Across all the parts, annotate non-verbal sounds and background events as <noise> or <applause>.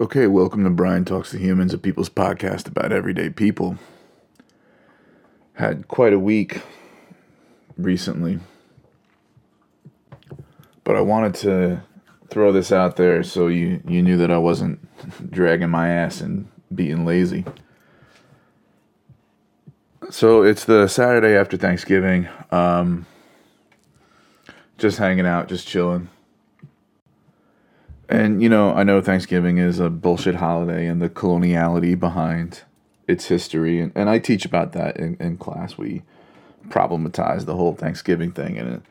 Okay, welcome to Brian Talks to Humans, a people's podcast about everyday people. Had quite a week recently, but I wanted to throw this out there so you, you knew that I wasn't <laughs> dragging my ass and being lazy. So it's the Saturday after Thanksgiving. Um, just hanging out, just chilling and, you know, I know Thanksgiving is a bullshit holiday and the coloniality behind its history. And, and I teach about that in, in class. We problematize the whole Thanksgiving thing and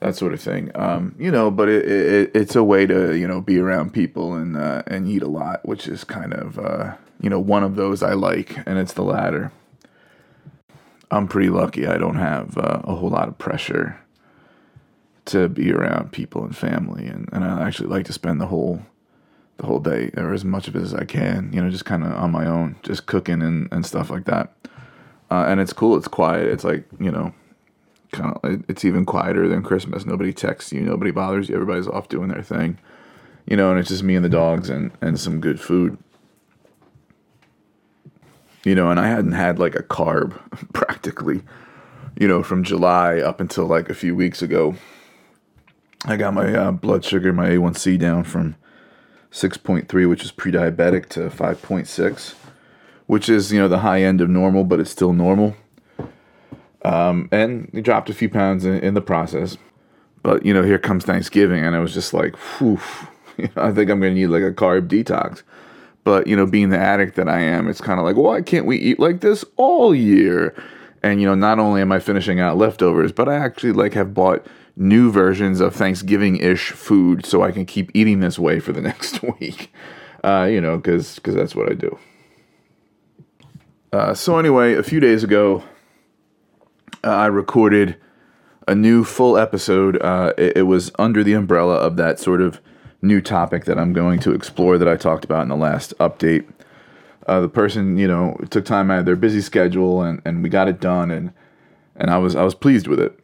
that sort of thing. Um, you know, but it, it, it's a way to, you know, be around people and, uh, and eat a lot, which is kind of, uh, you know, one of those I like, and it's the latter. I'm pretty lucky I don't have uh, a whole lot of pressure to be around people and family and, and I actually like to spend the whole the whole day or as much of it as I can, you know, just kind of on my own, just cooking and, and stuff like that. Uh, and it's cool. It's quiet. It's like, you know, kind of, it's even quieter than Christmas. Nobody texts you. Nobody bothers you. Everybody's off doing their thing, you know, and it's just me and the dogs and, and some good food, you know, and I hadn't had like a carb <laughs> practically, you know, from July up until like a few weeks ago I got my uh, blood sugar, my A1C down from 6.3, which is pre-diabetic, to 5.6, which is you know the high end of normal, but it's still normal. Um, and he dropped a few pounds in, in, the process. But you know, here comes Thanksgiving, and I was just like, whew, <laughs> I think I'm gonna need like a carb detox. But you know, being the addict that I am, it's kind of like, why can't we eat like this all year? And you know, not only am I finishing out leftovers, but I actually like have bought new versions of Thanksgiving ish food so I can keep eating this way for the <laughs> next week. Uh, you know, because because that's what I do. Uh, so anyway, a few days ago, uh, I recorded a new full episode. Uh, it, it, was under the umbrella of that sort of new topic that I'm going to explore that I talked about in the last update. Uh, the person, you know, took time out of their busy schedule and, and we got it done and and I was I was pleased with it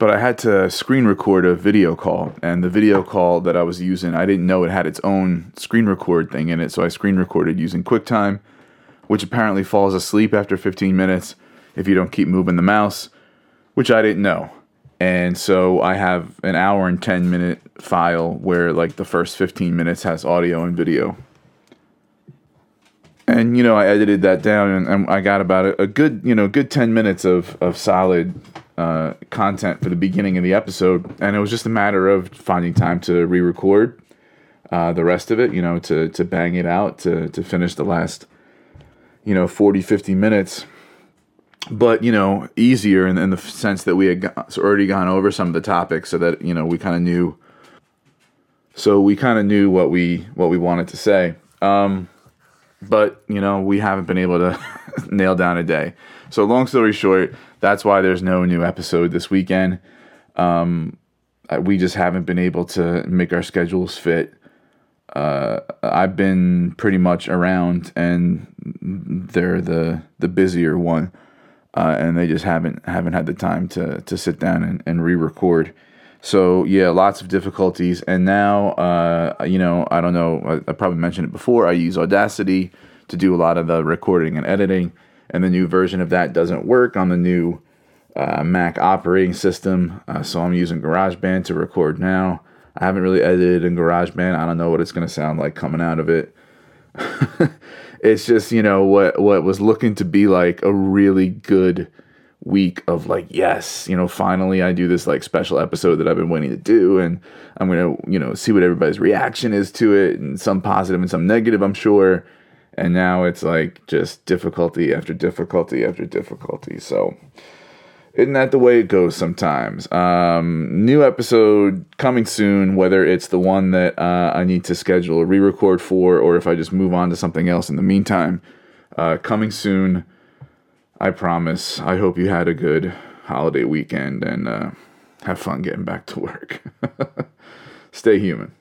but I had to screen record a video call, and the video call that I was using, I didn't know it had its own screen record thing in it, so I screen recorded using QuickTime, which apparently falls asleep after 15 minutes if you don't keep moving the mouse, which I didn't know. And so I have an hour and 10 minute file where like the first 15 minutes has audio and video. And you know, I edited that down and, I got about a, a, good, you know, good 10 minutes of, of solid uh, content for the beginning of the episode, and it was just a matter of finding time to re-record uh, the rest of it. You know, to to bang it out to to finish the last, you know, 40, 50 minutes. But you know, easier in, in the sense that we had got, already gone over some of the topics, so that you know we kind of knew. So we kind of knew what we what we wanted to say. Um, but you know we haven't been able to <laughs> nail down a day. So long story short, that's why there's no new episode this weekend. Um, we just haven't been able to make our schedules fit. Uh, I've been pretty much around, and they're the the busier one, uh, and they just haven't haven't had the time to to sit down and, and re-record. So yeah, lots of difficulties. And now, uh, you know, I don't know. I, I, probably mentioned it before. I use Audacity to do a lot of the recording and editing, and the new version of that doesn't work on the new uh, Mac operating system. Uh, so I'm using GarageBand to record now. I haven't really edited in GarageBand. I don't know what it's going to sound like coming out of it. <laughs> it's just you know what what was looking to be like a really good week of like yes you know finally i do this like special episode that i've been waiting to do and i'm gonna you know see what everybody's reaction is to it and some positive and some negative i'm sure and now it's like just difficulty after difficulty after difficulty so isn't that the way it goes sometimes um, new episode coming soon whether it's the one that uh, i need to schedule a re-record for or if i just move on to something else in the meantime uh, coming soon I promise. I hope you had a good holiday weekend and uh, have fun getting back to work. <laughs> Stay human.